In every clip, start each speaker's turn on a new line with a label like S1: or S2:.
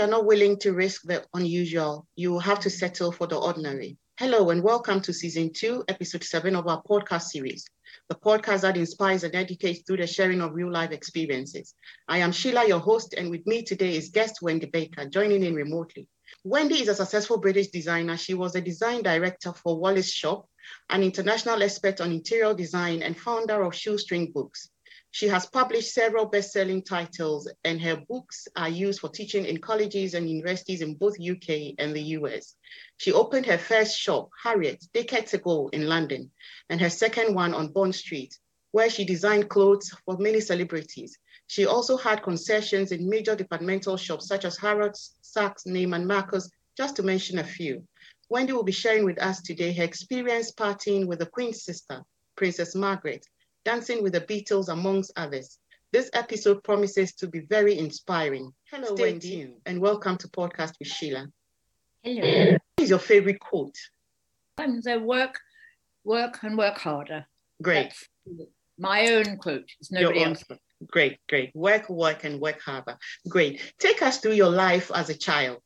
S1: you're not willing to risk the unusual, you have to settle for the ordinary. Hello, and welcome to season two, episode seven of our podcast series, the podcast that inspires and educates through the sharing of real life experiences. I am Sheila, your host, and with me today is guest Wendy Baker, joining in remotely. Wendy is a successful British designer. She was the design director for Wallis Shop, an international expert on interior design and founder of Shoestring Books. She has published several best-selling titles and her books are used for teaching in colleges and universities in both UK and the US. She opened her first shop, Harriet, decades ago in London, and her second one on Bond Street, where she designed clothes for many celebrities. She also had concessions in major departmental shops such as Harrods, Saks, Neiman Marcus, just to mention a few. Wendy will be sharing with us today her experience partying with the Queen's sister, Princess Margaret, dancing with the Beatles, amongst others. This episode promises to be very inspiring. Hello, Stay Wendy, tuned. and welcome to Podcast with Sheila.
S2: Hello.
S1: What is your favorite quote?
S2: Um, so work, work, and work harder.
S1: Great.
S2: That's my own quote. It's nobody else.
S1: Great, great. Work, work, and work harder. Great. Take us through your life as a child.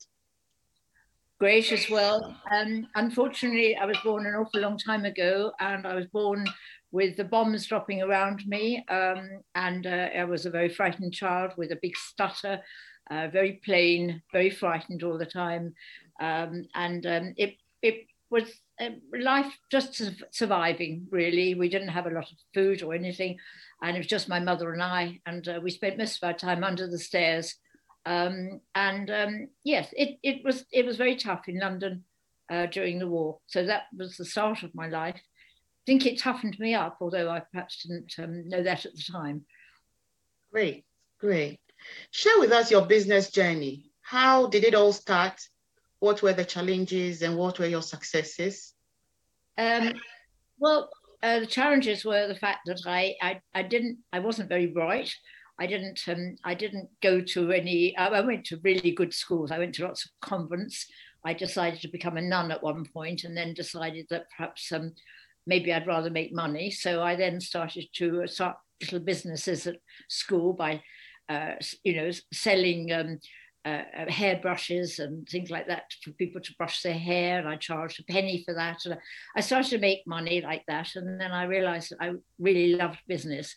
S2: Great as well. Um, unfortunately, I was born an awful long time ago, and I was born with the bombs dropping around me. Um, and uh, I was a very frightened child with a big stutter, uh, very plain, very frightened all the time. Um, and um, it, it was uh, life just surviving, really. We didn't have a lot of food or anything. And it was just my mother and I. And uh, we spent most of our time under the stairs. Um, and um, yes, it, it, was, it was very tough in London uh, during the war. So that was the start of my life I think it toughened me up, although I perhaps didn't um, know that at the time.
S1: Great, great. Share with us your business journey. How did it all start? What were the challenges and what were your successes?
S2: Um, well, uh, the challenges were the fact that I, I, I didn't, I wasn't very bright. I didn't, um, I didn't go to any. I went to really good schools. I went to lots of convents. I decided to become a nun at one point, and then decided that perhaps um, maybe I'd rather make money. So I then started to start little businesses at school by, uh, you know, selling um, uh, uh, hairbrushes and things like that for people to brush their hair. And I charged a penny for that. And I started to make money like that. And then I realized that I really loved business.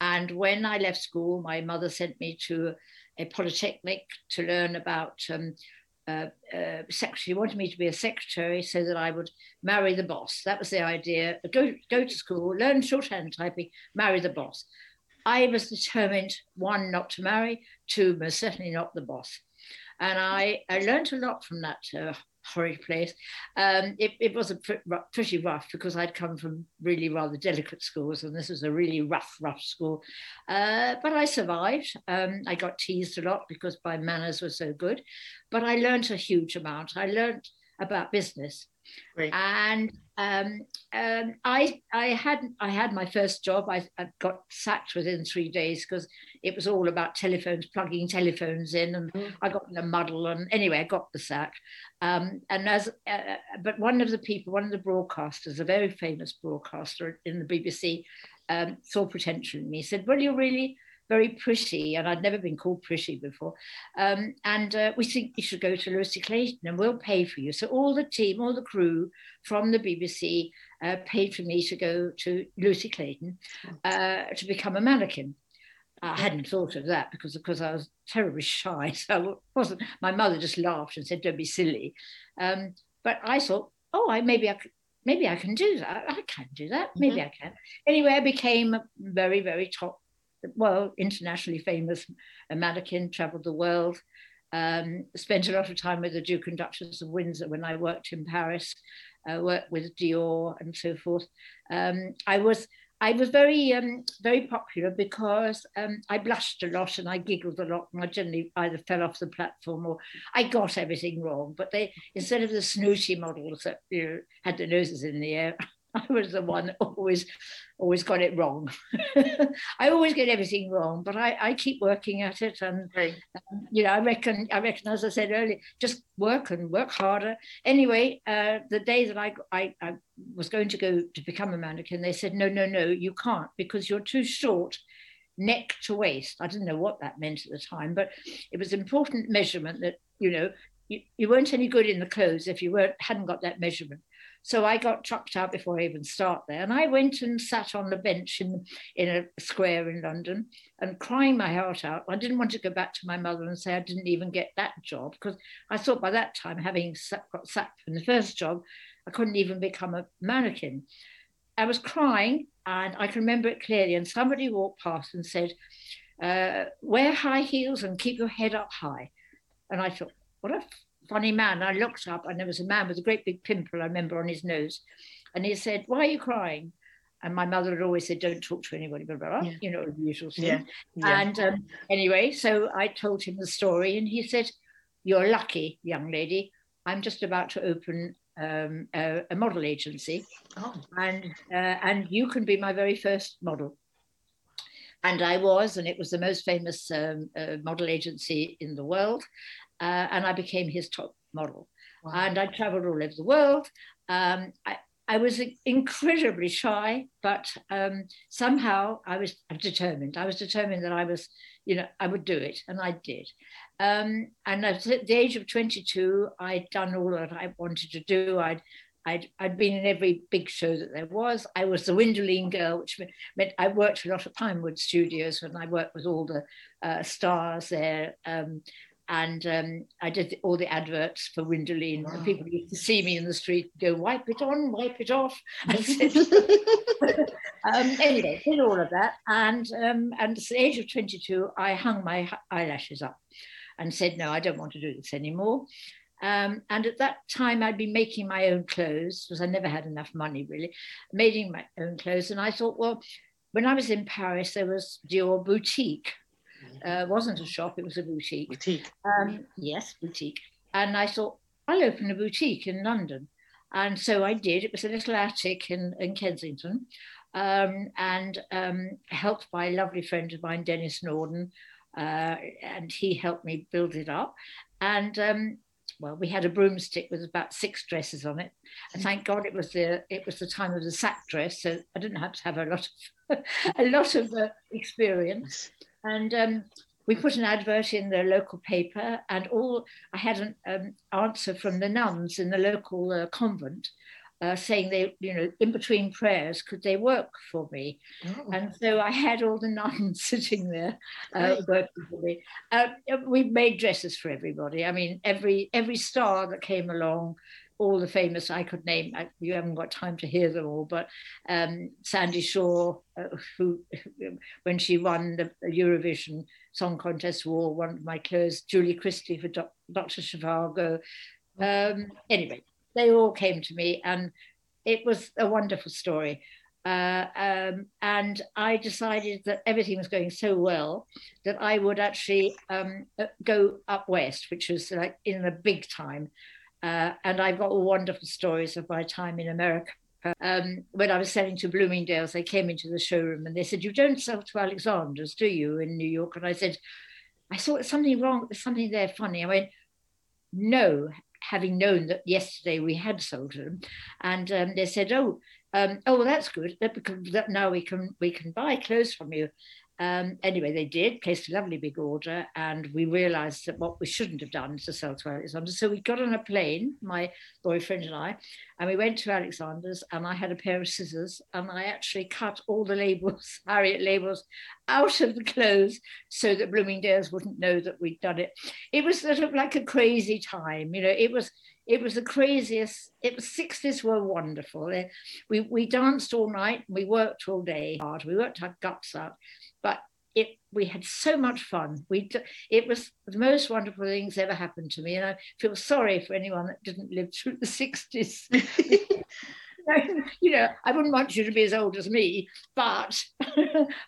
S2: And when I left school, my mother sent me to a polytechnic to learn about um, uh, uh, secretary wanted me to be a secretary so that I would marry the boss. That was the idea. Go go to school, learn shorthand typing, marry the boss. I was determined one not to marry, two most certainly not the boss, and I I learned a lot from that uh, horrid place. Um, it, it was a pr- pretty rough because I'd come from really rather delicate schools, and this was a really rough, rough school. Uh, but I survived. Um, I got teased a lot because my manners were so good, but I learned a huge amount. I learned about business. Great. And um, um, I, I had I had my first job. I, I got sacked within three days because it was all about telephones, plugging telephones in, and mm. I got in a muddle. And anyway, I got the sack. Um, and as uh, but one of the people, one of the broadcasters, a very famous broadcaster in the BBC, um, saw potential in me. Said, "Well, you're really." Very pretty, and I'd never been called pretty before. Um, and uh, we think you should go to Lucy Clayton and we'll pay for you. So all the team, all the crew from the BBC uh, paid for me to go to Lucy Clayton uh, to become a mannequin. I hadn't thought of that because, of course, I was terribly shy. So I wasn't. My mother just laughed and said, "Don't be silly." Um, but I thought, oh, I maybe I could, maybe I can do that. I can do that. Maybe mm-hmm. I can. Anyway, I became very, very top well, internationally famous mannequin, traveled the world, um, spent a lot of time with the Duke and Duchess of Windsor when I worked in Paris, uh, worked with Dior and so forth. Um, I was I was very um, very popular because um, I blushed a lot and I giggled a lot and I generally either fell off the platform or I got everything wrong. But they instead of the snooty models that you know, had their noses in the air, I was the one that always, always got it wrong. I always get everything wrong, but I, I keep working at it. And right. um, you know, I reckon, I reckon, as I said earlier, just work and work harder. Anyway, uh, the day that I, I, I was going to go to become a mannequin, they said, no, no, no, you can't because you're too short. neck to waist. I didn't know what that meant at the time, but it was important measurement that, you know, you, you weren't any good in the clothes if you weren't hadn't got that measurement. So I got chucked out before I even start there. And I went and sat on the bench in, in a square in London and crying my heart out. I didn't want to go back to my mother and say I didn't even get that job because I thought by that time, having got sacked from the first job, I couldn't even become a mannequin. I was crying and I can remember it clearly. And somebody walked past and said, uh, Wear high heels and keep your head up high. And I thought, What a funny man. I looked up and there was a man with a great big pimple, I remember, on his nose. And he said, Why are you crying? And my mother had always said, Don't talk to anybody, blah, blah, blah. Yeah. you know, the usual thing. Yeah. Yeah. And um, anyway, so I told him the story and he said, You're lucky, young lady. I'm just about to open um, a, a, model agency. Oh. And, uh, and you can be my very first model. And I was, and it was the most famous um, uh, model agency in the world uh, and I became his top model. Wow. And I traveled all over the world. Um, I, I was incredibly shy, but um, somehow I was determined. I was determined that I was, you know, I would do it, and I did. Um, and at the age of 22, I'd done all that I wanted to do. I'd I'd, I'd been in every big show that there was. I was the Windolene girl, which meant I worked a lot of Pinewood Studios and I worked with all the uh, stars there. Um, and um, I did all the adverts for Windolene. Wow. people used to see me in the street, go wipe it on, wipe it off. um, anyway, did all of that, and um, and at the age of 22, I hung my eyelashes up and said, no, I don't want to do this anymore. Um, and at that time, I'd been making my own clothes because I never had enough money really, making my own clothes. And I thought, well, when I was in Paris, there was Dior Boutique, uh, wasn't a shop, it was a boutique.
S1: Boutique.
S2: Um, yes, boutique. And I thought, I'll open a boutique in London. And so I did. It was a little attic in, in Kensington. Um, and um, helped by a lovely friend of mine, Denis Norden. Uh, and he helped me build it up. And um, well, we had a broomstick with about six dresses on it. And thank God it was the it was the time of the sack dress, so I didn't have to have a lot of a lot of uh, experience. And um, we put an advert in the local paper, and all I had an um, answer from the nuns in the local uh, convent. Uh, saying they, you know, in between prayers, could they work for me? Oh. And so I had all the nuns sitting there uh, working for me. Uh, we made dresses for everybody. I mean, every every star that came along, all the famous I could name. I, you haven't got time to hear them all, but um, Sandie Shaw, uh, who when she won the Eurovision Song Contest, wore one of my clothes. Julie Christie for Do- Dr. Zhivago. Um, anyway, they all came to me, and it was a wonderful story. Uh, um, and I decided that everything was going so well that I would actually um, uh, go up west, which was like in the big time. Uh, and I've got wonderful stories of my time in America. Um, when I was selling to Bloomingdale's, they came into the showroom and they said, You don't sell to Alexander's, do you, in New York? And I said, I there's something wrong, something there funny. I went, No, having known that yesterday we had sold to them. And um, they said, Oh, um, oh, well, that's good. That, that now we can we can buy clothes from you. Um, anyway, they did, placed a lovely big order, and we realized that what we shouldn't have done is to sell to Alexander's. So we got on a plane, my boyfriend and I, and we went to Alexander's, and I had a pair of scissors, and I actually cut all the labels, Harriet labels, out of the clothes so that Bloomingdale's wouldn't know that we'd done it. It was sort of like a crazy time, you know, it was it was the craziest. It was 60s were wonderful. We, we danced all night, we worked all day hard, we worked our guts out it we had so much fun. We it was the most wonderful things ever happened to me, and I feel sorry for anyone that didn't live through the sixties. you know, I wouldn't want you to be as old as me, but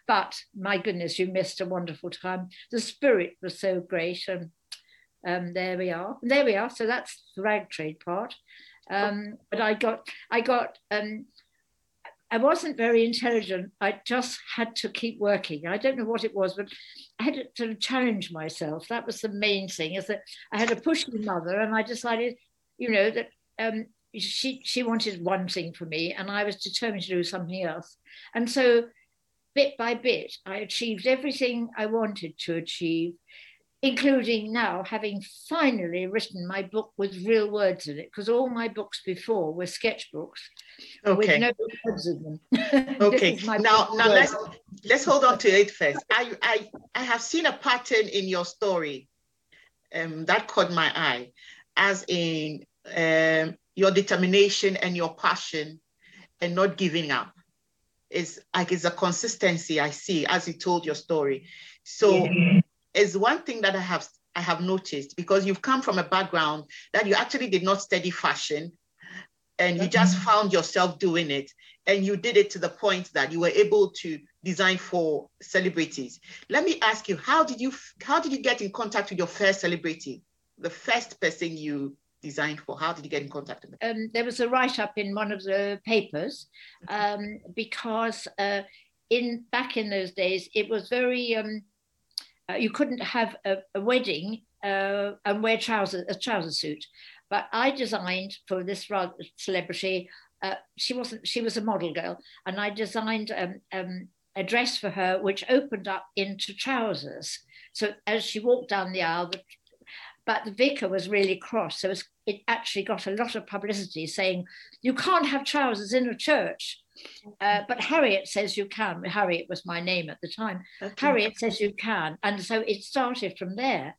S2: but my goodness, you missed a wonderful time. The spirit was so great, and um, there we are. There we are. So that's the rag trade part. Um, but I got I got um, I wasn't very intelligent. I just had to keep working. I don't know what it was, but I had to sort of challenge myself. That was the main thing. Is that I had a pushy mother, and I decided, you know, that um, she she wanted one thing for me, and I was determined to do something else. And so bit by bit, I achieved everything I wanted to achieve, including now having finally written my book with real words in it, because all my books before were sketchbooks
S1: okay.
S2: with no words in them.
S1: okay. now, now let's let's hold on to it first. I I I have seen a pattern in your story um, that caught my eye, as in um, your determination and your passion, and not giving up. Is like it's a consistency I see as you told your story. So yeah. It's one thing that I have I have noticed because you've come from a background that you actually did not study fashion and you just found yourself doing it and you did it to the point that you were able to design for celebrities. Let me ask you how did you how did you get in contact with your first celebrity? The first person you designed for how did you get in contact with
S2: them? Um, there was a write-up in one of the papers um, because uh, in back in those days it was very um, uh, you couldn't have a, a wedding uh, and wear trousers a trouser suit but I designed for this celebrity. Uh, she wasn't. She was a model girl, and I designed um, um, a dress for her which opened up into trousers. So as she walked down the aisle, the, but the vicar was really cross. So it, was, it, actually got a lot of publicity saying you can't have trousers in a church. Uh, but Harriet says you can. Harriet was my name at the time. Okay. Harriet says you can, and so it started from there.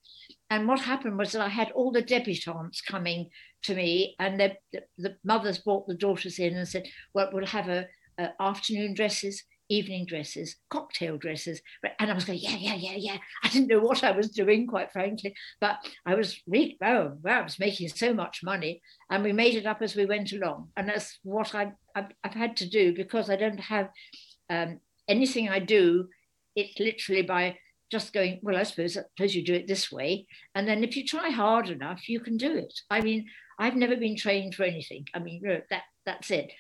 S2: And what happened was that I had all the debutantes coming to me, and the, the, the mothers brought the daughters in and said, "Well, we'll have a, a afternoon dresses, evening dresses, cocktail dresses. And I was going, yeah, yeah, yeah, yeah. I didn't know what I was doing, quite frankly, but I was really, oh, I was making so much money. And we made it up as we went along. And that's what I, I've, I've had to do because I don't have um, anything I do. It's literally by just going, well, I suppose, I suppose you do it this way. And then if you try hard enough, you can do it. I mean, I've never been trained for anything. I mean, that that's it.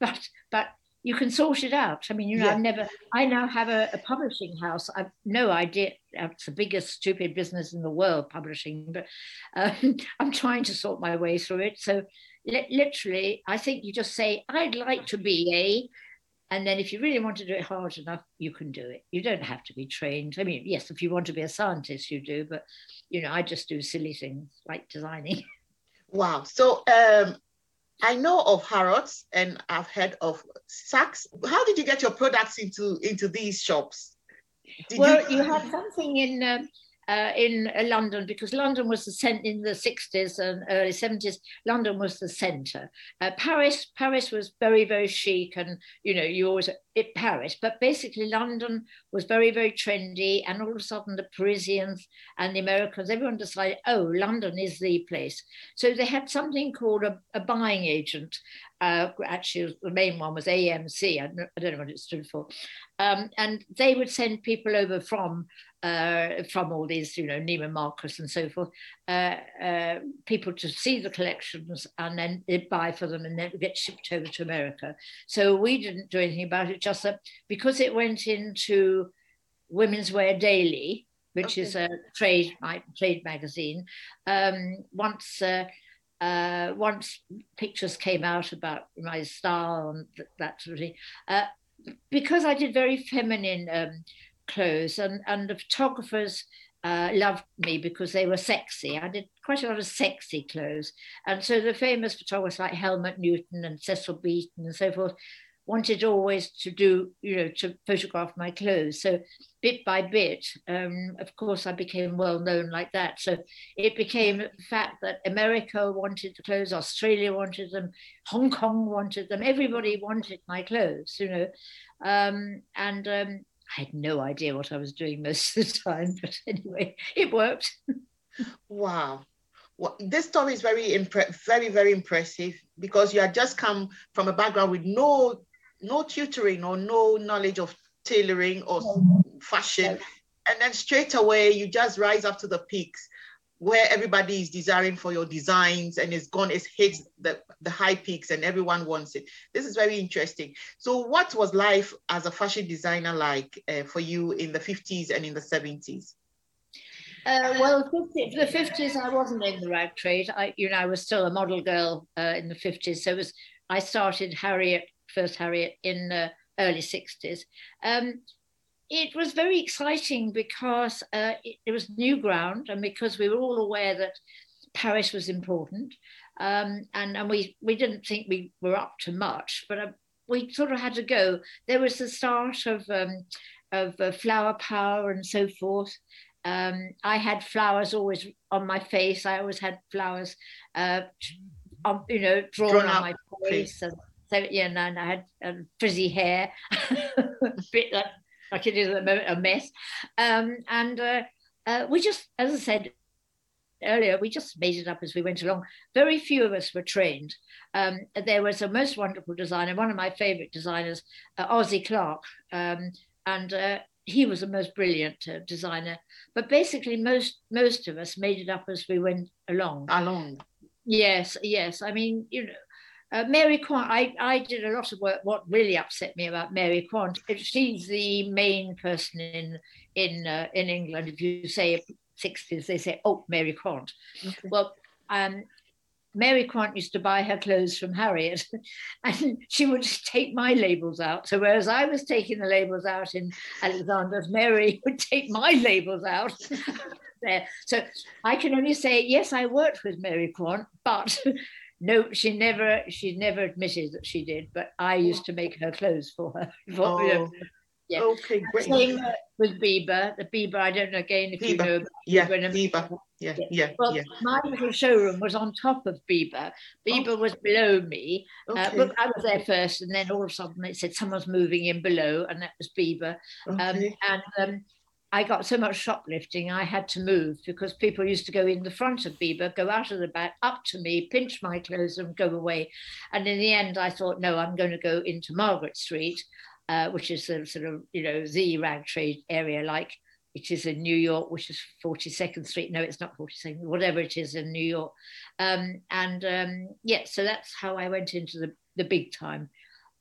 S2: But but you can sort it out. I mean, you know, yeah. I've never, I now have a, a, publishing house. I've no idea, it's the biggest stupid business in the world, publishing, but um, I'm trying to sort my way through it. So li- literally, I think you just say, I'd like to be a, and then if you really want to do it hard enough, you can do it. You don't have to be trained. I mean, yes, if you want to be a scientist, you do, but you know, I just do silly things like designing.
S1: Wow. So um, I know of Harrods and I've heard of Saks. How did you get your products into into these shops?
S2: Did well, you, you had something in um, uh, in uh, London because London was the center in the 60s and early 70s. London was the center. Uh, Paris, Paris was very, very chic, and you know, you always it Paris, but basically London was very, very trendy, and all of a sudden the Parisians and the Americans, everyone decided, oh, London is the place. So they had something called a, a buying agent. Uh, actually, the main one was AMC. I don't, I don't know what it stood for, um, and they would send people over from uh, from all these, you know, Neiman Marcus and so forth, uh, uh, people to see the collections and then they'd buy for them and then get shipped over to America. So we didn't do anything about it, just that because it went into Women's Wear Daily, which okay. is a trade trade magazine. Um, once uh, uh, once pictures came out about my style and that sort of thing, uh, because I did very feminine um, clothes, and, and the photographers uh, loved me because they were sexy. I did quite a lot of sexy clothes. And so the famous photographers like Helmut Newton and Cecil Beaton and so forth wanted always to do, you know, to photograph my clothes. So bit by bit, um, of course, I became well known like that. So it became the fact that America wanted the clothes, Australia wanted them, Hong Kong wanted them, everybody wanted my clothes, you know. Um, and um, I had no idea what I was doing most of the time, but anyway, it worked.
S1: wow. Well, this story is very impre- very very impressive because you had just come from a background with no no tutoring or no knowledge of tailoring or fashion and then straight away you just rise up to the peaks where everybody is desiring for your designs and it's gone, it's hit the, the high peaks and everyone wants it. This is very interesting. So what was life as a fashion designer like uh, for you in the 50s and in the 70s?
S2: Uh, well, the 50s, I wasn't in the rag trade. I, you know, I was still a model girl uh, in the 50s. So it was, I started Harriet, first Harriet in the early 60s. Um, it was very exciting because uh, it, it, was new ground and because we were all aware that Paris was important. Um, and and we, we didn't think we were up to much, but uh, we sort of had to go. There was the start of, um, of uh, flower power and so forth. Um, I had flowers always on my face. I always had flowers, uh, on, you know, drawn, drawn on my face. And so, yeah, and I had um, frizzy hair, bit like, like it is a, mess. Um, and uh, uh, we just, as I said earlier, we just made it up as we went along. Very few of us were trained. Um, there was a most wonderful designer, one of my favorite designers, uh, Ossie Clark. Um, and uh, he was a most brilliant uh, designer. But basically, most most of us made it up as we went along.
S1: Along.
S2: Yes, yes. I mean, you know, uh, Mary Quant. I I did a lot of work. What really upset me about Mary Quant, she's the main person in in uh, in England. If you say 60s, they say, "Oh, Mary Quant." Okay. Well, um, Mary Quant used to buy her clothes from Harriet, and she would take my labels out. So whereas I was taking the labels out in Alexander's, Mary would take my labels out there. So I can only say yes, I worked with Mary Quant, but no, she never she never admitted that she did. But I used to make her clothes for her. For,
S1: oh. you know,
S2: yeah.
S1: Okay, great.
S2: Same with Biba. The Biba, I don't know again if Biba. you know.
S1: Yeah, Biba. Yeah, yeah,
S2: well,
S1: yeah.
S2: My little showroom was on top of Biba. Biba oh. was below me. Uh, okay. Uh, I was there first, and then all of a sudden it said someone's moving in below, and that was Biba. Um, okay. Um, and um, I got so much shoplifting, I had to move because people used to go in the front of Biba, go out of the back, up to me, pinch my clothes, and go away. And in the end, I thought, no, I'm going to go into Margaret Street uh, which is the sort of, you know, the rag trade area like it is in New York, which is 42nd Street. No, it's not 42nd, whatever it is in New York. Um, and um, yeah, so that's how I went into the, the big time.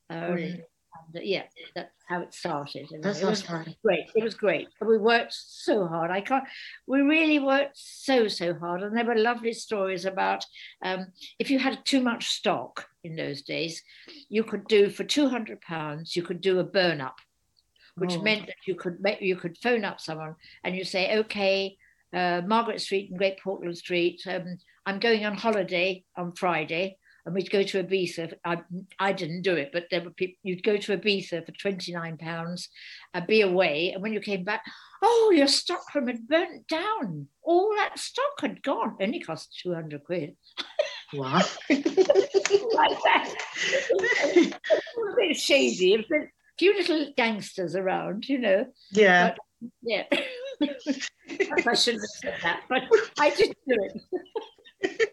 S2: Um, yeah, that's how it started. And
S1: that's
S2: it was great. It was great. And We worked so hard. I can't. We really worked so so hard, and there were lovely stories about um, if you had too much stock in those days, you could do for two hundred pounds. You could do a burn up, which oh. meant that you could make you could phone up someone and you say, okay. Uh, Margaret Street and Great Portland Street. Um, I'm going on holiday on Friday and we'd go to Ibiza. I, I didn't do it, but there were people, you'd go to Ibiza for 29 pounds and be away. And when you came back, oh, your stockroom had burnt down. All that stock had gone. Only cost 200 quid.
S1: Wow.
S2: like that. a bit shady. A few little gangsters around, you know.
S1: Yeah.
S2: But, yeah. I shouldn't have said that, but I did do it.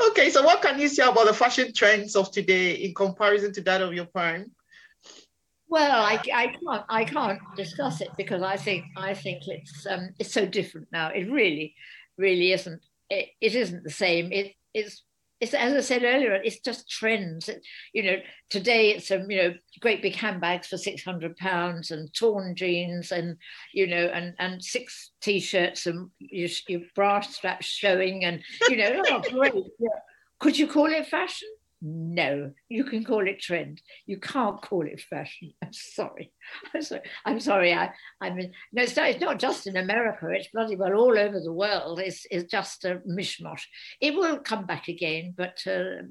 S1: Okay, so what can you say about the fashion trends of today in comparison to that of your prime?
S2: Well, I, I can't I can't discuss it because I think I think it's um, it's so different now. It really, really isn't. It, it isn't the same. It, it's it's as I said earlier, it's just trends. You know, today it's um, you know great big handbags for six hundred pounds and torn jeans and you know and and six t-shirts and your, your bra straps showing and you know oh great. Yeah. Could you call it fashion? No, you can call it trend. You can't call it fashion. I'm sorry. I'm sorry. I'm sorry. I, I mean, no, it's not, it's not just in America. It's bloody well all over the world. It's, it's just a mishmash. It will come back again, but uh,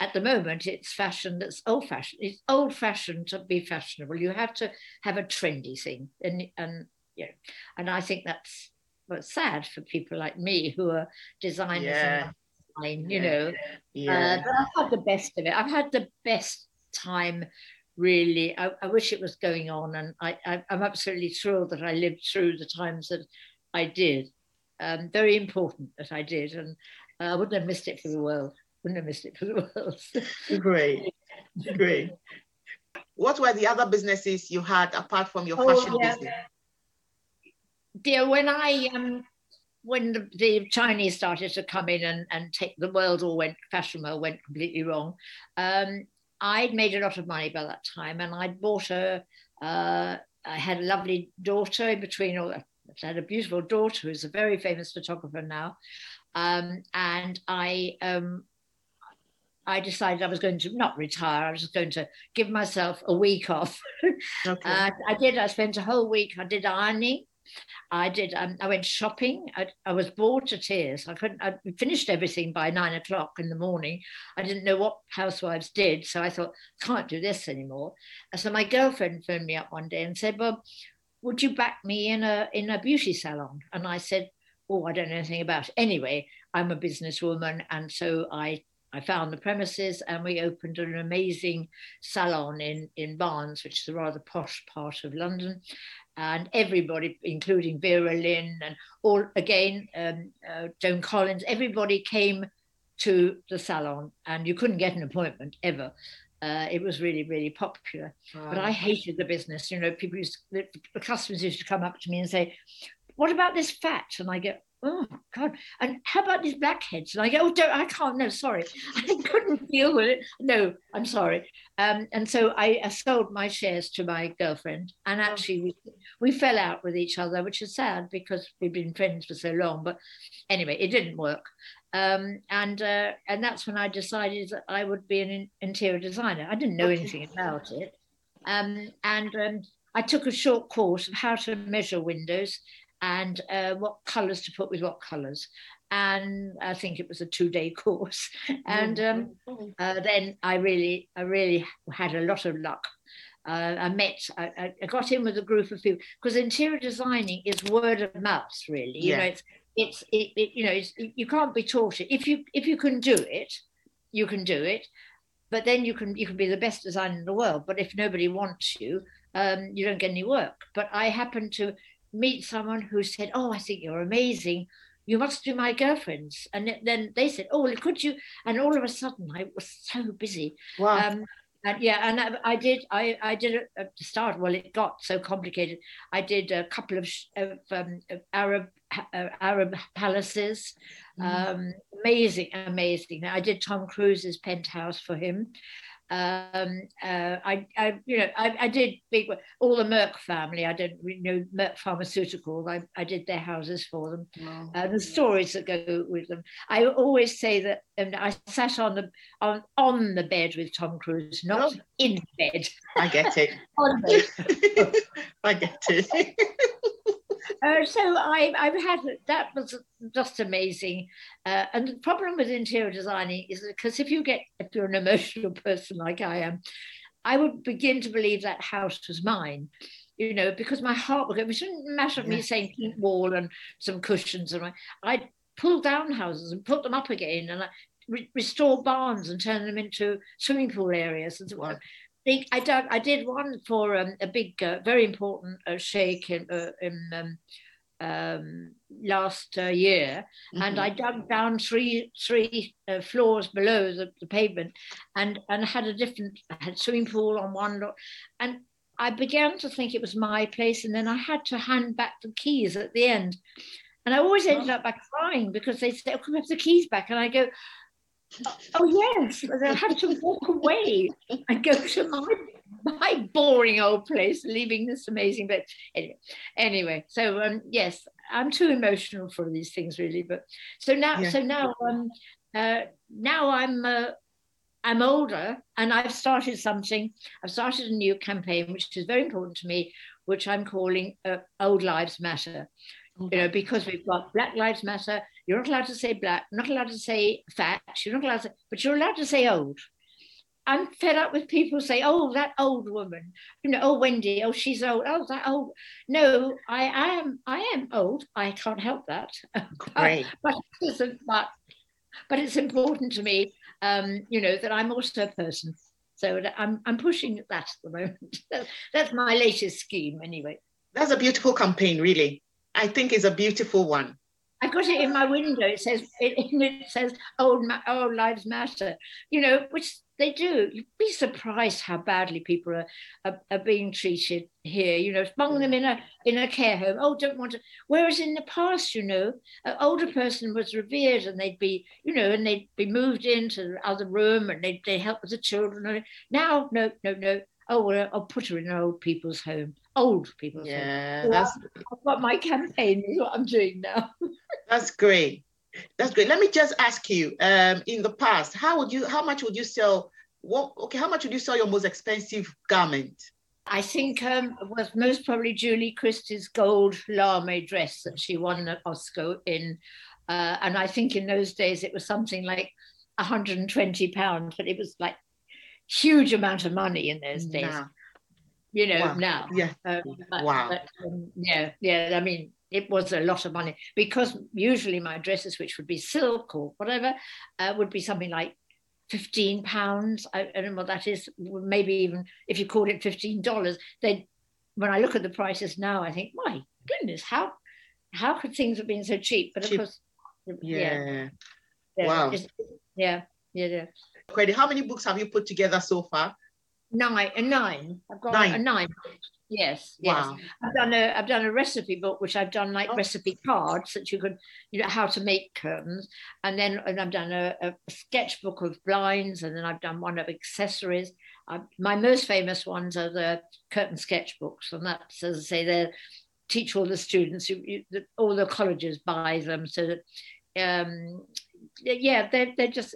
S2: at the moment, it's fashion that's old fashioned. It's old fashioned to be fashionable. You have to have a trendy thing, and and yeah, and I think that's well, sad for people like me who are designers. Yeah time, you know. Yeah. Uh, but I've had the best of it. I've had the best time, really. I, I wish it was going on, and I, I, am absolutely thrilled that I lived through the times that I did. Um, very important that I did, and I wouldn't have missed it for the world. Wouldn't have missed it for the world.
S1: great, great. What were the other businesses you had apart from your oh, fashion yeah. business?
S2: Dear, when I um, when the, the, Chinese started to come in and, and take the world all went fashion world went completely wrong. Um, I'd made a lot of money by that time, and I'd bought a. Uh, I had a lovely daughter in between all. I had a beautiful daughter who's a very famous photographer now, um, and I um, I decided I was going to not retire. I was just going to give myself a week off. Okay. uh, I did. I spent a whole week. I did ironing. I did. Um, I went shopping. I, I, was bored to tears. I couldn't. I finished everything by nine o'clock in the morning. I didn't know what housewives did, so I thought can't do this anymore. So my girlfriend phoned me up one day and said, "Well, would you back me in a in a beauty salon?" And I said, "Oh, I don't know anything about." It. Anyway, I'm a businesswoman, and so I I found the premises and we opened an amazing salon in, in Barnes, which is a rather posh part of London and everybody, including Vera Lynn and all again, um, uh, Joan Collins, everybody came to the salon, and you couldn't get an appointment ever. Uh, it was really, really popular. Wow. But I hated the business. You know, people used to, the, the customers used to come up to me and say, "What about this fat?" And I go, oh God, and how about these blackheads? And I go, oh, don't, I can't, no, sorry. I couldn't deal with it. No, I'm sorry. Um, and so I, I, sold my shares to my girlfriend and oh. actually we, we fell out with each other, which is sad because we've been friends for so long, but anyway, it didn't work. Um, and uh, and that's when I decided that I would be an interior designer. I didn't know anything about it. Um, and um, I took a short course of how to measure windows and uh, what colours to put with what colours. And I think it was a two-day course. And um, uh, then I really, I really had a lot of luck. Uh, I met, I, I, got in with a group of people because interior designing is word of mouth, really. You yeah. know, it's, it's, it, it, you know, it's, you can't be taught it. If you, if you can do it, you can do it. But then you can, you can be the best designer in the world. But if nobody wants you, um, you don't get any work. But I happened to meet someone who said, "Oh, I think you're amazing. You must do my girlfriends." And then they said, "Oh, could you?" And all of a sudden, I was so busy. Wow. Um, and yeah, and I, I, did. I, I did it at the start. Well, it got so complicated. I did a couple of, of, um, of Arab uh, Arab palaces. Mm. Um, amazing, amazing. I did Tom Cruise's penthouse for him um, uh, I, I, you know, I, I did big all the Merck family. I did, you know, Merck Pharmaceuticals. I, I did their houses for them, wow. uh, the stories that go with them. I always say that, and I sat on the on on the bed with Tom Cruise, not oh. in bed.
S1: I get it. I get it.
S2: Uh, so I, I've had that was just amazing. Uh, and the problem with interior designing is because if you get if you're an emotional person like I am, I would begin to believe that house was mine. You know, because my heart would go. It shouldn't matter yeah. me saying pink wall and some cushions, and I'd pull down houses and put them up again, and I, re- restore barns and turn them into swimming pool areas and so on think I did. I did one for um, a big, uh, very important uh, sheikh in, uh, in um, um, last uh, year, mm-hmm. and I dug down three three uh, floors below the, the, pavement, and and had a different had swimming pool on one lot, and I began to think it was my place, and then I had to hand back the keys at the end, and I always ended up by crying because they said, "Oh, come have the keys back," and I go, Oh yes, I have to walk away and go to my my boring old place, leaving this amazing. But anyway, anyway, so um, yes, I'm too emotional for these things really. But so now, yeah. so now, um, uh, now I'm uh, I'm older and I've started something. I've started a new campaign which is very important to me, which I'm calling uh, Old Lives Matter you know, because we've got Black Lives Matter. You're not allowed to say black, not allowed to say fat, you're not allowed to, but you're allowed to say old. I'm fed up with people say, "Oh, that old woman," you know, "Oh, Wendy, oh, she's old." Oh, that old. No, I, I am, I am old. I can't help that.
S1: Great.
S2: but, but, but, but it's important to me, um, you know, that I'm also a person. So I'm, I'm pushing that at the moment. That's my latest scheme, anyway.
S1: That's a beautiful campaign, really. I think is a beautiful one.
S2: I've got it in my window. It says it, it says "Old Old Lives Matter," you know, which they do. You'd be surprised how badly people are, are, are being treated here. You know, among them in a in a care home. Oh, don't want to. Whereas in the past, you know, an older person was revered, and they'd be, you know, and they'd be moved into the other room, and they'd they help with the children. Now, no, no, no oh, well, I'll put her in an old people's home. Old people.
S1: yeah,
S2: home.
S1: that's
S2: I've my campaign is what I'm doing now.
S1: that's great. That's great. Let me just ask you, um, in the past, how would you, how much would you sell, what, okay, how much would you sell your most expensive garment?
S2: I think um, was most probably Julie Christie's gold lame dress that she won at Oscar in. Uh, and I think in those days it was something like 120 pounds, but it was like huge amount of money in those days. You know, wow. now.
S1: Yeah. Um, but, wow. But,
S2: um, yeah, yeah. I mean, it was a lot of money because usually my dresses, which would be silk or whatever, uh, would be something like 15 pounds. I, I, don't know what that is. Maybe even if you called it $15, then when I look at the prices now, I think, my goodness, how how could things have been so cheap? But of cheap. course,
S1: yeah. yeah. Wow.
S2: Yeah, yeah, yeah.
S1: Credit. How many books have you put together so far?
S2: Nine. A nine. I've got nine. a nine. Yes, wow. yes. I've done a I've done a recipe book which I've done like oh. recipe cards that you could you know how to make curtains, and then and I've done a, a sketchbook of blinds, and then I've done one of accessories. I, my most famous ones are the curtain sketchbooks, and that's as I say they teach all the students. You, you, the, all the colleges buy them so that um, yeah they're they're just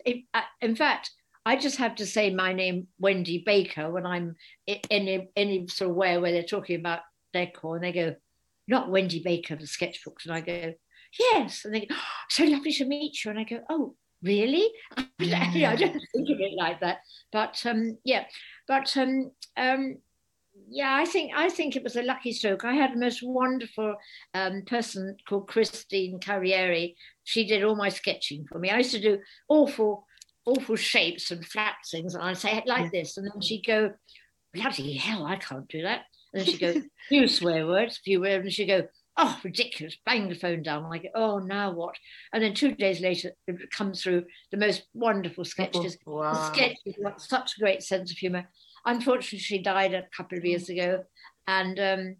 S2: in fact I just have to say my name, Wendy Baker, when I'm in any, any sort of way where they're talking about decor and they go, not Wendy Baker, the sketchbooks. And I go, yes. And they go, oh, so lovely to meet you. And I go, oh, really? Yeah. I don't think of it like that. But um, yeah, but um, um, yeah, I think I think it was a lucky stroke. I had a most wonderful um, person called Christine Carrieri. She did all my sketching for me. I used to do awful awful shapes and flat things. And I'd say, like yeah. this. And then she'd go, bloody hell, I can't do that. And then she'd go, few swear words, few words. And she'd go, oh, ridiculous, bang the phone down. Go, oh, now what? And then two days later, it comes through the most wonderful sketches. Wow. The sketches got such a great sense of humor. Unfortunately, she died a couple of years ago. And um,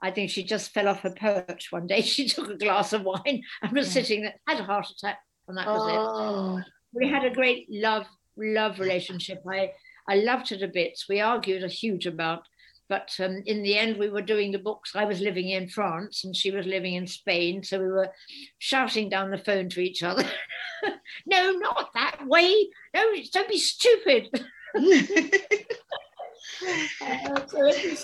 S2: I think she just fell off her perch one day. She took a glass of wine and was yeah. sitting there, had a heart attack, and that was oh. it we had a great love love relationship. I I loved her to bits. We argued a huge amount, but um, in the end, we were doing the books. I was living in France and she was living in Spain, so we were shouting down the phone to each other. no, not that way. No, don't be stupid. uh, so every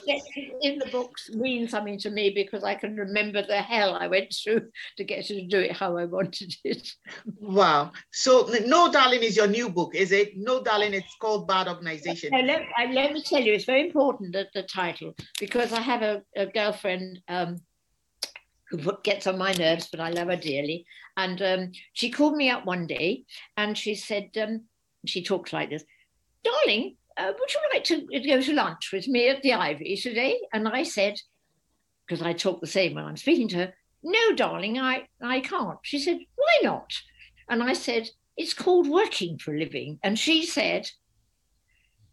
S2: in the books means something to me because I can remember the hell I went through to get to do it how I wanted it.
S1: Wow. So No Darling is your new book, is it? No Darling, it's called Bad Organization.
S2: Now, let, let, me tell you, it's very important that the title, because I have a, a girlfriend um, who gets on my nerves, but I love her dearly. And um, she called me up one day and she said, um, she talks like this, darling, uh, would you like to go to lunch with me at the Ivy today? And I said, because I talk the same when I'm speaking to her, no, darling, I, I can't. She said, why not? And I said, it's called working for a living. And she said,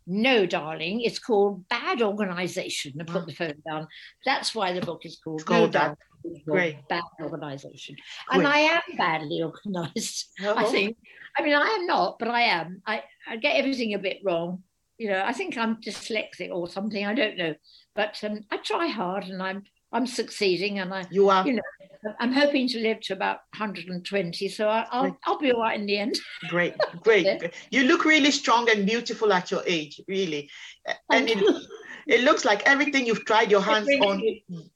S2: no, darling, it's called bad organization. And put the phone down. That's why the book is called,
S1: called no. Great.
S2: Bad organization. And I am badly organized, oh. I think. I mean, I am not, but I am. I, I get everything a bit wrong you know, I think I'm dyslexic or something. I don't know, but um, I try hard, and I'm I'm succeeding, and I
S1: you are.
S2: You know, I'm hoping to live to about 120, so I, will I'll be all right in the end.
S1: Great, great. yeah. You look really strong and beautiful at your age, really, and it, it looks like everything you've tried your hands on.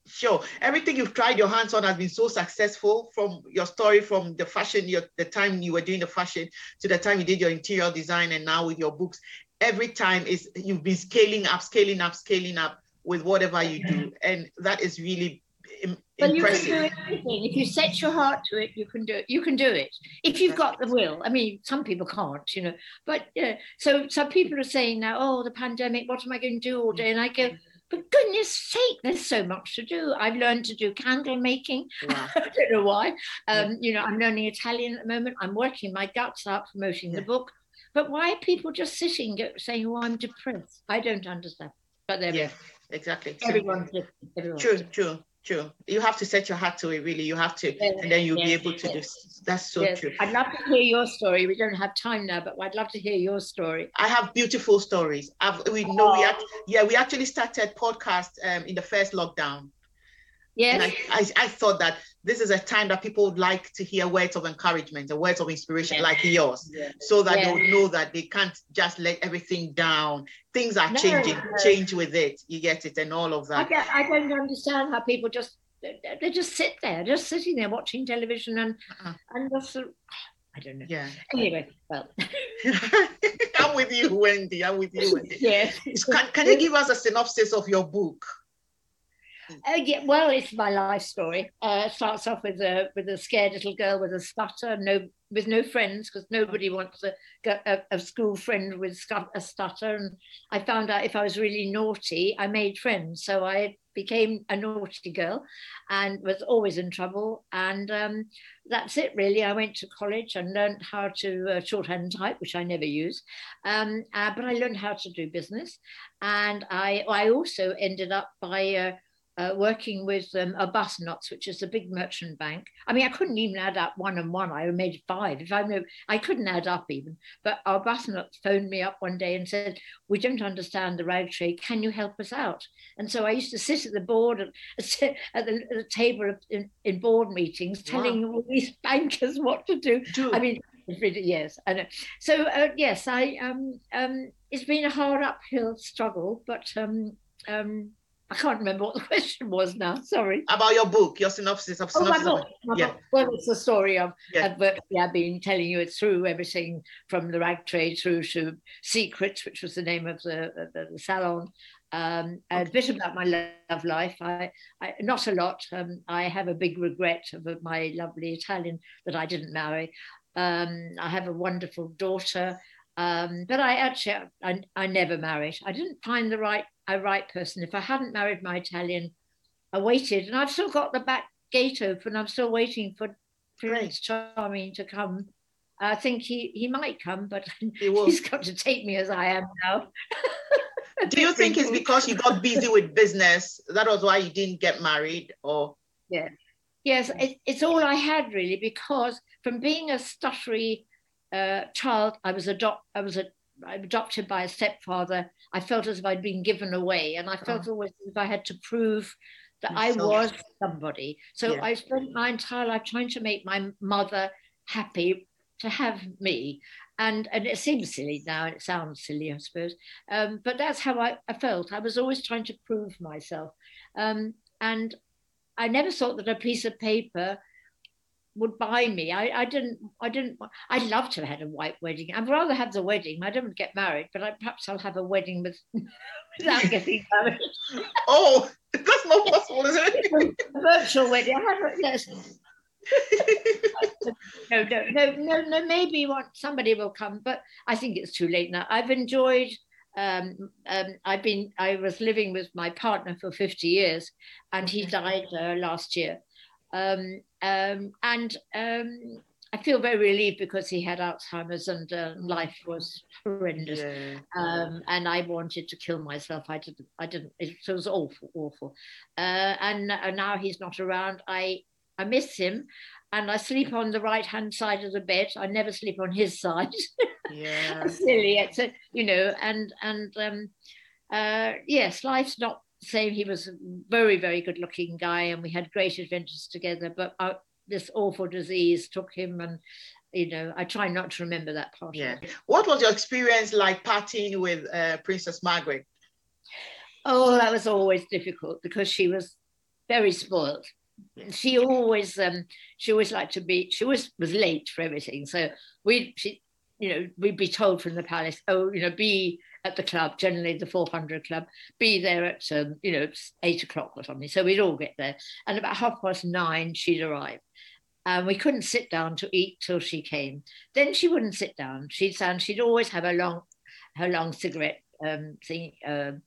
S1: Sure, everything you've tried your hands on has been so successful. From your story, from the fashion, your, the time you were doing the fashion to the time you did your interior design, and now with your books, every time is you've been scaling up, scaling up, scaling up with whatever you do, and that is really Im-
S2: but impressive. you can do anything if you set your heart to it. You can do it. You can do it if you've got the will. I mean, some people can't, you know. But yeah, so some people are saying now, oh, the pandemic. What am I going to do all day? And I go. For goodness sake, there's so much to do. I've learned to do candle making. I don't know why. Um, you know, I'm learning Italian at the moment. I'm working my guts out promoting yeah. the book. But why are people just sitting saying, "Oh, I'm depressed"? I don't understand. But there,
S1: yeah, exactly.
S2: Everyone's different. Everyone's
S1: true, different. true, true. You have to set your heart to it. Really, you have to, yes, and then you'll yes, be able to yes. do. That's so true.
S2: I'd love to hear your story. We don't have time now, but I'd love to hear your story.
S1: I have beautiful stories. I've, we know oh. we act, yeah we actually started podcast um, in the first lockdown.
S2: Yes.
S1: And I, I, I thought that this is a time that people would like to hear words of encouragement and words of inspiration yeah. like yours,
S2: yeah.
S1: so that
S2: Yeah.
S1: they'll know that they can't just let everything down. Things are
S2: No,
S1: changing,
S2: no.
S1: change with it. You get it, and all of
S2: I,
S1: that.
S2: get, I don't understand how people just they they just sit there, just sitting there watching television and
S1: Uh-uh.
S2: and just I don't know.
S1: Yeah.
S2: Anyway, well,
S1: I'm with you, Wendy. I'm with you, Wendy.
S2: yes.
S1: Can, can you give us a synopsis of your book?
S2: Uh, yeah, well, it's my life story. Uh, starts off with a with a scared little girl with a stutter, no with no friends because nobody wants a, a, a school friend with a stutter. And I found out if I was really naughty, I made friends. So I became a naughty girl, and was always in trouble. And um, that's it, really. I went to college and learned how to uh, shorthand type, which I never use. Um, uh, but I learned how to do business, and I I also ended up by uh, uh, working with um, Arbuthnot's, which is a big merchant bank. I mean, I couldn't even add up one and one. I made five. If I know, I couldn't add up even. But Arbuthnot's phoned me up one day and said, "We don't understand the rag trade. Can you help us out?" And so I used to sit at the board at, at, the, at the table of, in, in board meetings, telling all these bankers what to do.
S1: Do.
S2: I mean, yes, I know. So uh, yes, I um um it's been a hard uphill struggle, but um um I can't remember what the question was now. Sorry.
S1: about your book, your synopsis of
S2: Oh, my
S1: synopsis.
S2: book. my
S1: Yeah.
S2: book. Well, it's the story of
S1: Yeah.
S2: virtually I've been telling you it's through everything from the rag trade through to Secrets, which was the name of the, the, the salon. Um, A bit about my love life. I, I not a lot. Um, I have a big regret of my lovely Italian that I didn't marry. Um, I have a wonderful daughter, um, but I actually I, I never married. I didn't find the right a right person. If I hadn't married my Italian, I waited, and I've still got the back gate open. I'm still waiting for Prince Charming to come. I think he he might come, but
S1: he
S2: he's got to take me as I am now.
S1: Do you think it's because you got busy with business? That was why you didn't get married, or
S2: Yes, it, it's all I had really, because from being a stuttery uh, child, I was adopt I was a, adopted by a stepfather. I felt as if I'd been given away, and I felt always as if I had to prove that I was somebody. So
S1: Yeah.
S2: I spent my entire life trying to make my mother happy to have me. And, and it seems silly now, and it sounds silly, I suppose. Um, but that's how I, I felt. I was always trying to prove myself. Um, and I never thought that a piece of paper would buy me. I, I didn't, I didn't, I'd love to have had a white wedding. I'd rather have the wedding. I don't get married, but I, perhaps I'll have a wedding with, without getting married.
S1: oh, that's not possible, is it?
S2: a virtual wedding. Yes. No, no, no, no, no. Maybe one, somebody will come, but I think it's too late now. I've enjoyed. Um, um, I've been. I was living with my partner for fifty years, and he died uh, last year. Um, um, and um, I feel very relieved because he had Alzheimer's and uh, life was horrendous.
S1: yeah.
S2: Um, and I wanted to kill myself. I didn't. I didn't. It was awful, awful. Uh, and, and now he's not around. I I miss him, and I sleep on the right hand side of the bed. I never sleep on his side.
S1: Yeah.
S2: Silly, it's a, you know. And and um, uh, yes, life's not same. He was a very very good looking guy, and we had great adventures together. But this awful disease took him, and you know, I try not to remember that part.
S1: Yeah. What was your experience like partying with uh, Princess Margaret?
S2: Oh, that was always difficult because she was very spoiled. She always, um, she always liked to be. She was was late for everything. So we, she, you know, we'd be told from the palace, oh, you know, be at the club, generally the 400 club, be there at, um, you know, eight o'clock or something. So we'd all get there, and about half past nine, she'd arrive. And we couldn't sit down to eat till she came. Then she wouldn't sit down. She'd stand. She'd always have a long, her long cigarette um, thing, um,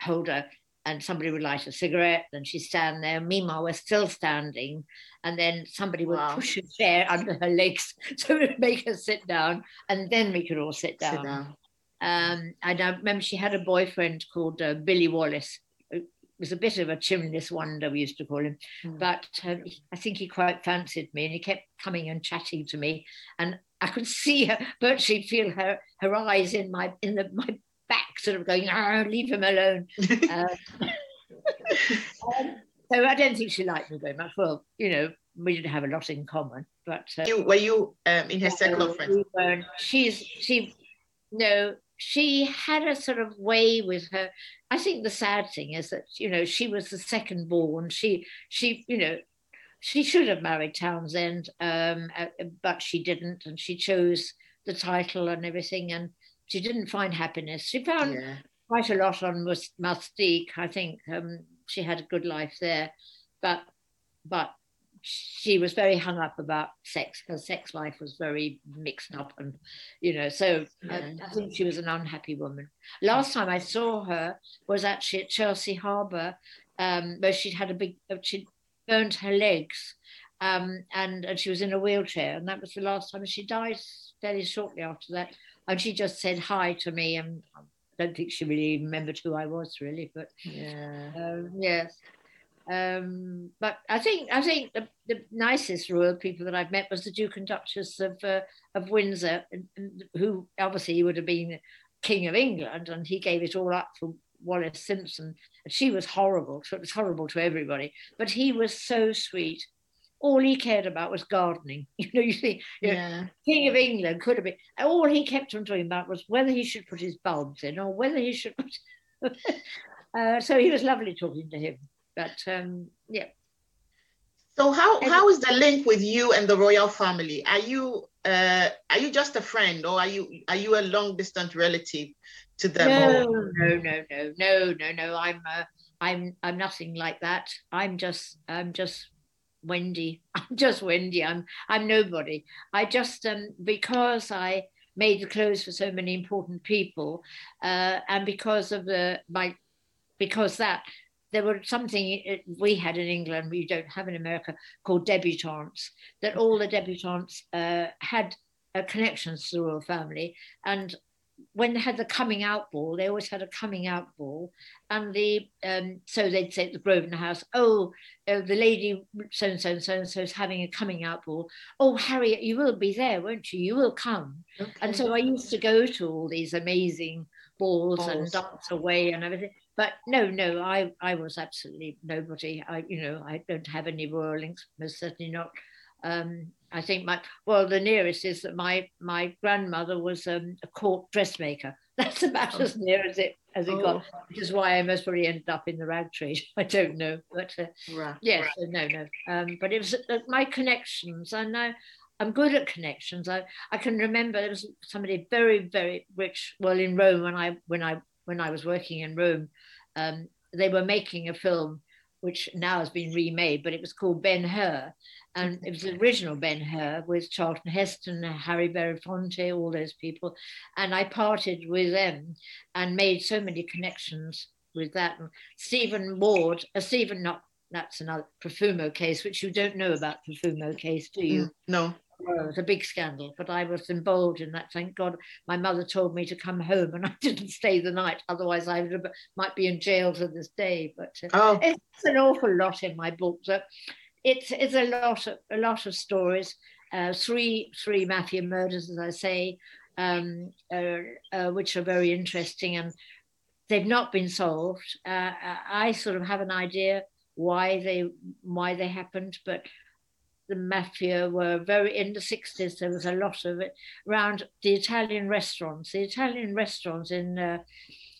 S2: holder and somebody would light a cigarette and she'd stand there. Meanwhile, we're still standing. And then somebody would
S1: Wow.
S2: push a chair under her legs so it would make her sit down. And then we could all sit down.
S1: Sit down.
S2: Um, and I remember she had a boyfriend called uh, Billy Wallace. who was a bit of a chimneyless wonder, we used to call him.
S1: Mm.
S2: But um, I think he quite fancied me and he kept coming and chatting to me. And I could see her, virtually feel her, her eyes in my, in the, my sort of going, ah, leave him alone. Um, um, so I don't think she liked me very much. Well, you know, we didn't have a lot in common, but
S1: uh, you were you um, in her circle of friends?
S2: We she's she no, she had a sort of way with her. I think the sad thing is that you know she was the second born. She she you know she should have married Townsend, um, uh, but she didn't, and she chose the title and everything, and she didn't find happiness. She found yeah. quite a lot on Mustique. I think um, she had a good life there, but but she was very hung up about sex. Her sex life was very mixed up, and you know, so yeah. I, think she was an unhappy woman. Last time I saw her was actually at Chelsea Harbour, um, where she'd had a big, she'd burned her legs, um, and and she was in a wheelchair, and that was the last time she died. Fairly shortly after that, and she just said hi to me, and I don't think she really remembered who I was really, but
S1: yeah,
S2: um, yes. Um, but I think I think the, the, nicest royal people that I've met was the Duke and Duchess of uh, of Windsor, who obviously would have been King of England, and he gave it all up for Wallis Simpson. And she was horrible, so it was horrible to everybody. But he was so sweet. All he cared about was gardening. You know, you see, you yeah. know, King of England could have been. All he kept on talking about was whether he should put his bulbs in or whether he should. Put uh, so he was lovely talking to him. But um, yeah.
S1: So how how is the link with you and the royal family? Are you uh, are you just a friend or are you are you a long distance relative to them?
S2: No, no, no, no, no, no, no. I'm uh, I'm I'm nothing like that. I'm just I'm just Wendy. I'm just Wendy. I'm I'm nobody. I just um because I made the clothes for so many important people, uh, and because of the my because that there was something we had in England, we don't have in America, called debutantes, that all the debutantes uh, had uh, connections to the royal family. And when they had the coming out ball, they always had a coming out ball. And the um, so they'd say at the Grosvenor House, oh, uh, the lady so and so and so and so is having a coming out ball. Oh, Harriet, you will be there, won't you? You will come. Okay. And so I used to go to all these amazing balls, balls. and dance away and everything but no, no, I, I was absolutely nobody. I, you know, I don't have any royal links, most certainly not. Um, I think my well, the nearest is that my my grandmother was um, a court dressmaker. That's about oh. as near as it as it oh. got, which is why I most probably ended up in the rag trade. I don't know, but uh, right. yes, right. no, no. Um, but it was uh, my connections, and I, I'm good at connections. I I can remember there was somebody very very rich. Well, in Rome when I when I when I was working in Rome, um, they were making a film which now has been remade, but it was called Ben Hur. And it was the original Ben Hur with Charlton Heston, Harry Belafonte, all those people. And I parted with them and made so many connections with that. And Stephen Ward, uh, Stephen, not that's another Profumo case, which you don't know about Profumo case, do you? Mm,
S1: no.
S2: Well, it was a big scandal, but I was involved in that. Thank God my mother told me to come home and I didn't stay the night. Otherwise, I would have, might be in jail to this day. But uh, oh. it's an awful lot in my book. So it's, it's a lot of, a lot of stories. Uh, three three mafia murders, as I say, um, uh, uh, which are very interesting and they've not been solved. Uh, I sort of have an idea why they why they happened, but the mafia were very in the 60s there was a lot of it around the italian restaurants. The italian restaurants in uh,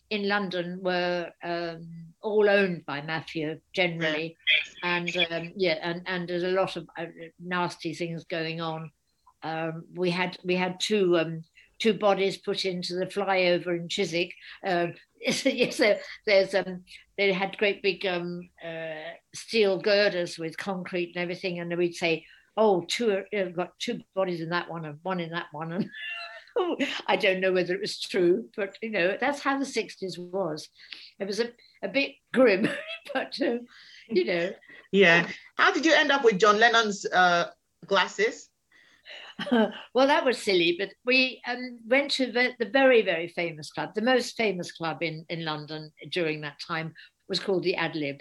S2: in london were um, all owned by mafia generally. And um, yeah and, and there's a lot of uh, nasty things going on. Um, we had we had two um, two bodies put into the flyover in Chiswick. Uh, yes, there, there's um, they had great big um, uh, steel girders with concrete and everything, and we'd say, "Oh, two, you've got two bodies in that one and one in that one," and I don't know whether it was true, but you know that's how the '60s was. It was a, a bit grim, but uh, you know.
S1: Yeah. How did you end up with John Lennon's uh, glasses?
S2: well, that was silly, but we um, went to the, the, very, very famous club. The most famous club in, in London during that time was called the Ad Lib.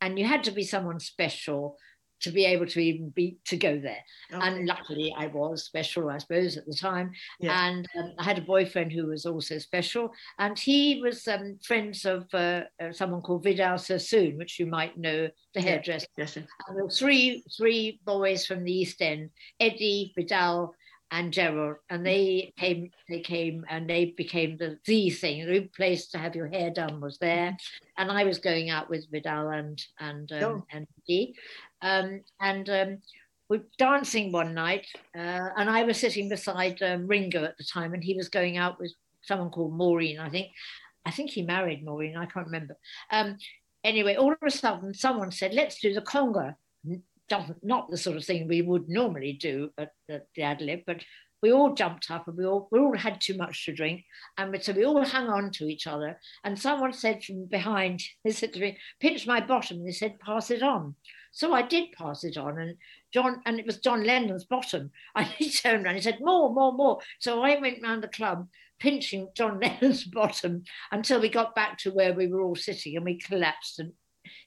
S2: And you had to be someone special to be able to even be to go there.
S1: Okay.
S2: And luckily, I was special, I suppose, at the time.
S1: Yeah.
S2: And um, I had a boyfriend who was also special, and he was um, friends of uh, uh, someone called Vidal Sassoon, which you might know, the hairdresser.
S1: Yes. yes.
S2: And there were three three boys from the East End, Eddie, Vidal, and Gerald, and they came. They came and they became the the thing. The place to have your hair done was there, and I was going out with Vidal and and um,
S1: Oh.
S2: and Eddie, um, and. Um, we were dancing one night, uh, and I was sitting beside um, Ringo at the time, and he was going out with someone called Maureen, I think. I think he married Maureen, I can't remember. Um, anyway, all of a sudden, someone said, "Let's do the conga." Not the sort of thing we would normally do at, at the ad lib, but we all jumped up and we all we all had too much to drink, and so we all hung on to each other. And someone said from behind, they said to me, "Pinch my bottom," and they said, "Pass it on." So I did pass it on, and John, and it was John Lennon's bottom. And he turned around, he said, "More, more, more." So I went round the club pinching John Lennon's bottom until we got back to where we were all sitting and we collapsed and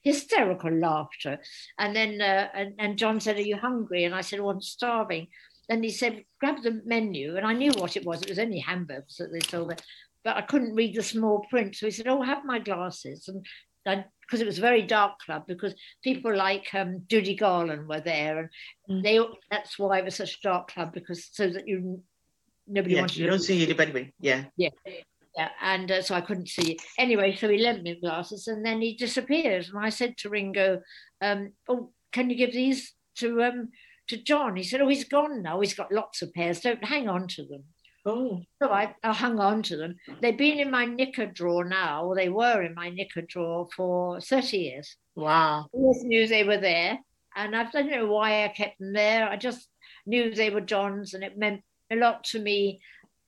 S2: hysterical laughter. And then uh, and, and John said, Are you hungry? And I said, Oh, I'm starving. Then he said, Grab the menu. And I knew what it was. It was only hamburgers that they sold there. But I couldn't read the small print. So he said, Oh, have my glasses. And because it was a very dark club, because people like um, Judy Garland were there, and
S1: Mm.
S2: they that's why it was such a dark club because so that you nobody wants to
S1: Yeah.
S2: wanted
S1: You don't see anybody. Yeah.
S2: yeah, yeah. and uh, so I couldn't see it. Anyway, so he lent me glasses and then he disappeared. And I said to Ringo, um, "Oh, can you give these to um to John?" He said, "Oh, he's gone now. He's got lots of pairs. Don't hang on to them."
S1: Oh.
S2: So I, I hung on to them. They've been in my knicker drawer now, or they were in my knicker drawer for 30 years.
S1: Wow.
S2: I always knew they were there, and I don't know why I kept them there. I just knew they were John's, and it meant a lot to me,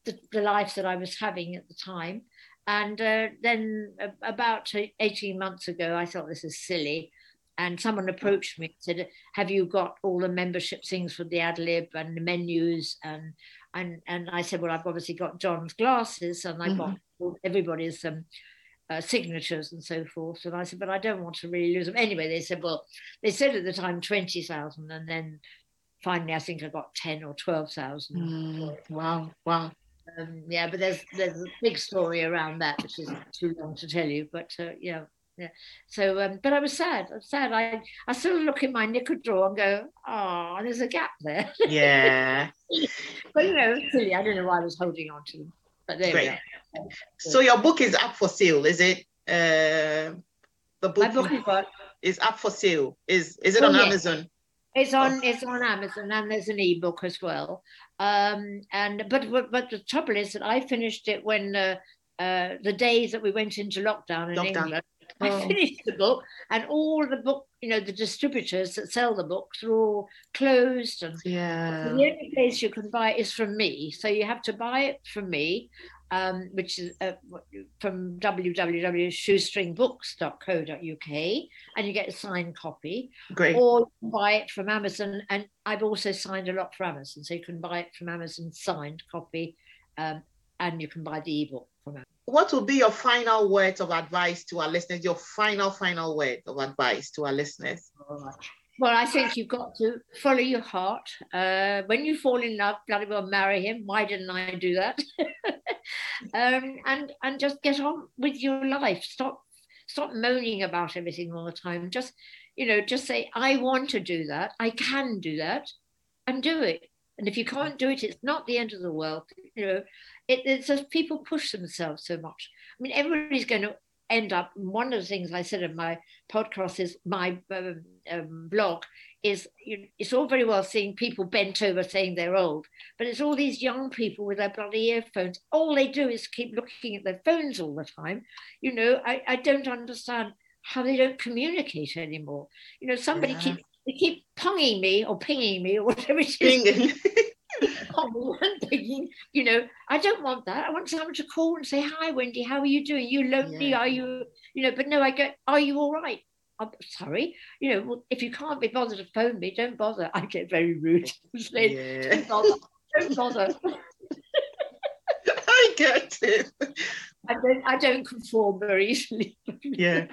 S2: the, the life that I was having at the time. And uh, then about 18 months ago, I thought this is silly. And someone approached me and said, Have you got all the membership things for the ad lib and the menus? And and and I said, Well, I've obviously got John's glasses and I got everybody's um, uh, signatures and so forth. And I said, But I don't want to really lose them. Anyway, they said, Well, they said at the time 20,000. And then finally, I think I got 10 or 12,000.
S1: Mm, wow. Wow.
S2: Um, yeah, but there's there's a big story around that, which is too long to tell you. But uh, yeah, yeah. So, um, but I was sad. I'm sad. I I still look in my knicker drawer and go, oh, there's a gap there.
S1: Yeah.
S2: but you know, silly. I don't know why I was holding on to them. But there
S1: Great.
S2: we are.
S1: So your book is up for sale, is it? Uh, the book,
S2: My book is what?
S1: is up for sale. Is is it
S2: Oh,
S1: on
S2: yes.
S1: Amazon?
S2: It's on it's on Amazon and there's an ebook as well. Um, and but, but but the trouble is that I finished it when uh, uh, the days that we went into lockdown in
S1: Lockdown.
S2: England.
S1: Oh.
S2: I finished the book, and all the book, you know, the distributors that sell the books are all closed, and
S1: Yeah.
S2: the only place you can buy it is from me. So you have to buy it from me, um, which is uh, from www.shoestringbooks.co.uk, and you get a signed copy
S1: Great.
S2: or you buy it from Amazon. And I've also signed a lot for Amazon, so you can buy it from Amazon signed copy, um, and you can buy the ebook from Amazon.
S1: What will be your final words of advice to our listeners? Your final, final word of advice to our listeners?
S2: Well, I think you've got to follow your heart. Uh, when you fall in love, bloody well marry him. Why didn't I do that? um, and and just get on with your life. Stop stop moaning about everything all the time. Just you know, just say I want to do that. I can do that, and do it. And if you can't do it, it's not the end of the world. You know, it, it's just people push themselves so much. I mean, everybody's going to end up. One of the things I said in my podcast is my um, um, blog is you, it's all very well seeing people bent over saying they're old, but it's all these young people with their bloody earphones. All they do is keep looking at their phones all the time. You know, I, I don't understand how they don't communicate anymore. You know, somebody
S1: Yeah.
S2: keeps they keep ponging me or pinging me or whatever it is and pinging. You know, I don't want that. I want someone to call and say, "Hi, Wendy, how are you doing? You lonely?
S1: Yeah.
S2: Are you?" You know, but no, I go, "Are you all right?" I'm sorry. You know, well, if you can't be bothered to phone me, don't bother. I get very rude.
S1: Yeah.
S2: Don't bother. Don't bother.
S1: I get it.
S2: I don't. I don't conform very easily.
S1: Yeah.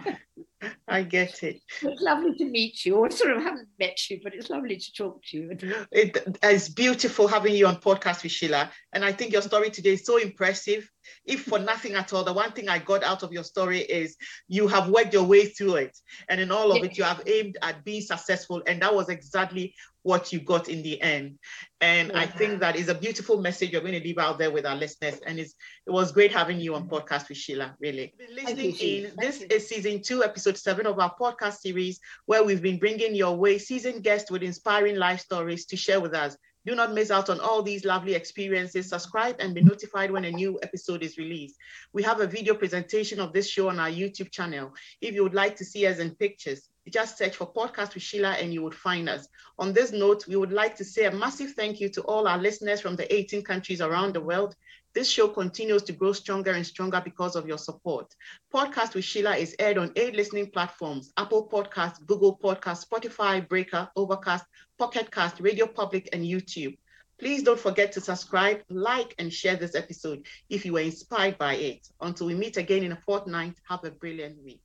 S1: I get it.
S2: It's lovely to meet you. I sort of haven't met you, but it's lovely to talk to you.
S1: It, it's beautiful having you on podcast with Sheila. And I think your story today is so impressive. If for nothing at all, the one thing I got out of your story is you have worked your way through it. And in all of it, you have aimed at being successful. And that was exactly what you got in the end. And I think that is a beautiful message you're going to leave out there with our listeners. And it's, it was great having you on podcast with Sheila, really. Listening you, in, this is season two, episode seven of our podcast series, where we've been bringing your way seasoned guests with inspiring life stories to share with us. Do not miss out on all these lovely experiences. Subscribe and be notified when a new episode is released. We have a video presentation of this show on our YouTube channel. If you would like to see us in pictures, just search for Podcast with Sheila and you would find us. On this note, we would like to say a massive thank you to all our listeners from the 18 countries around the world. This show continues to grow stronger and stronger because of your support. Podcast with Sheila is aired on eight listening platforms Apple Podcasts, Google Podcasts, Spotify, Breaker, Overcast, Pocket Cast, Radio Public, and YouTube. Please don't forget to subscribe, like, and share this episode if you were inspired by it. Until we meet again in a fortnight, have a brilliant week.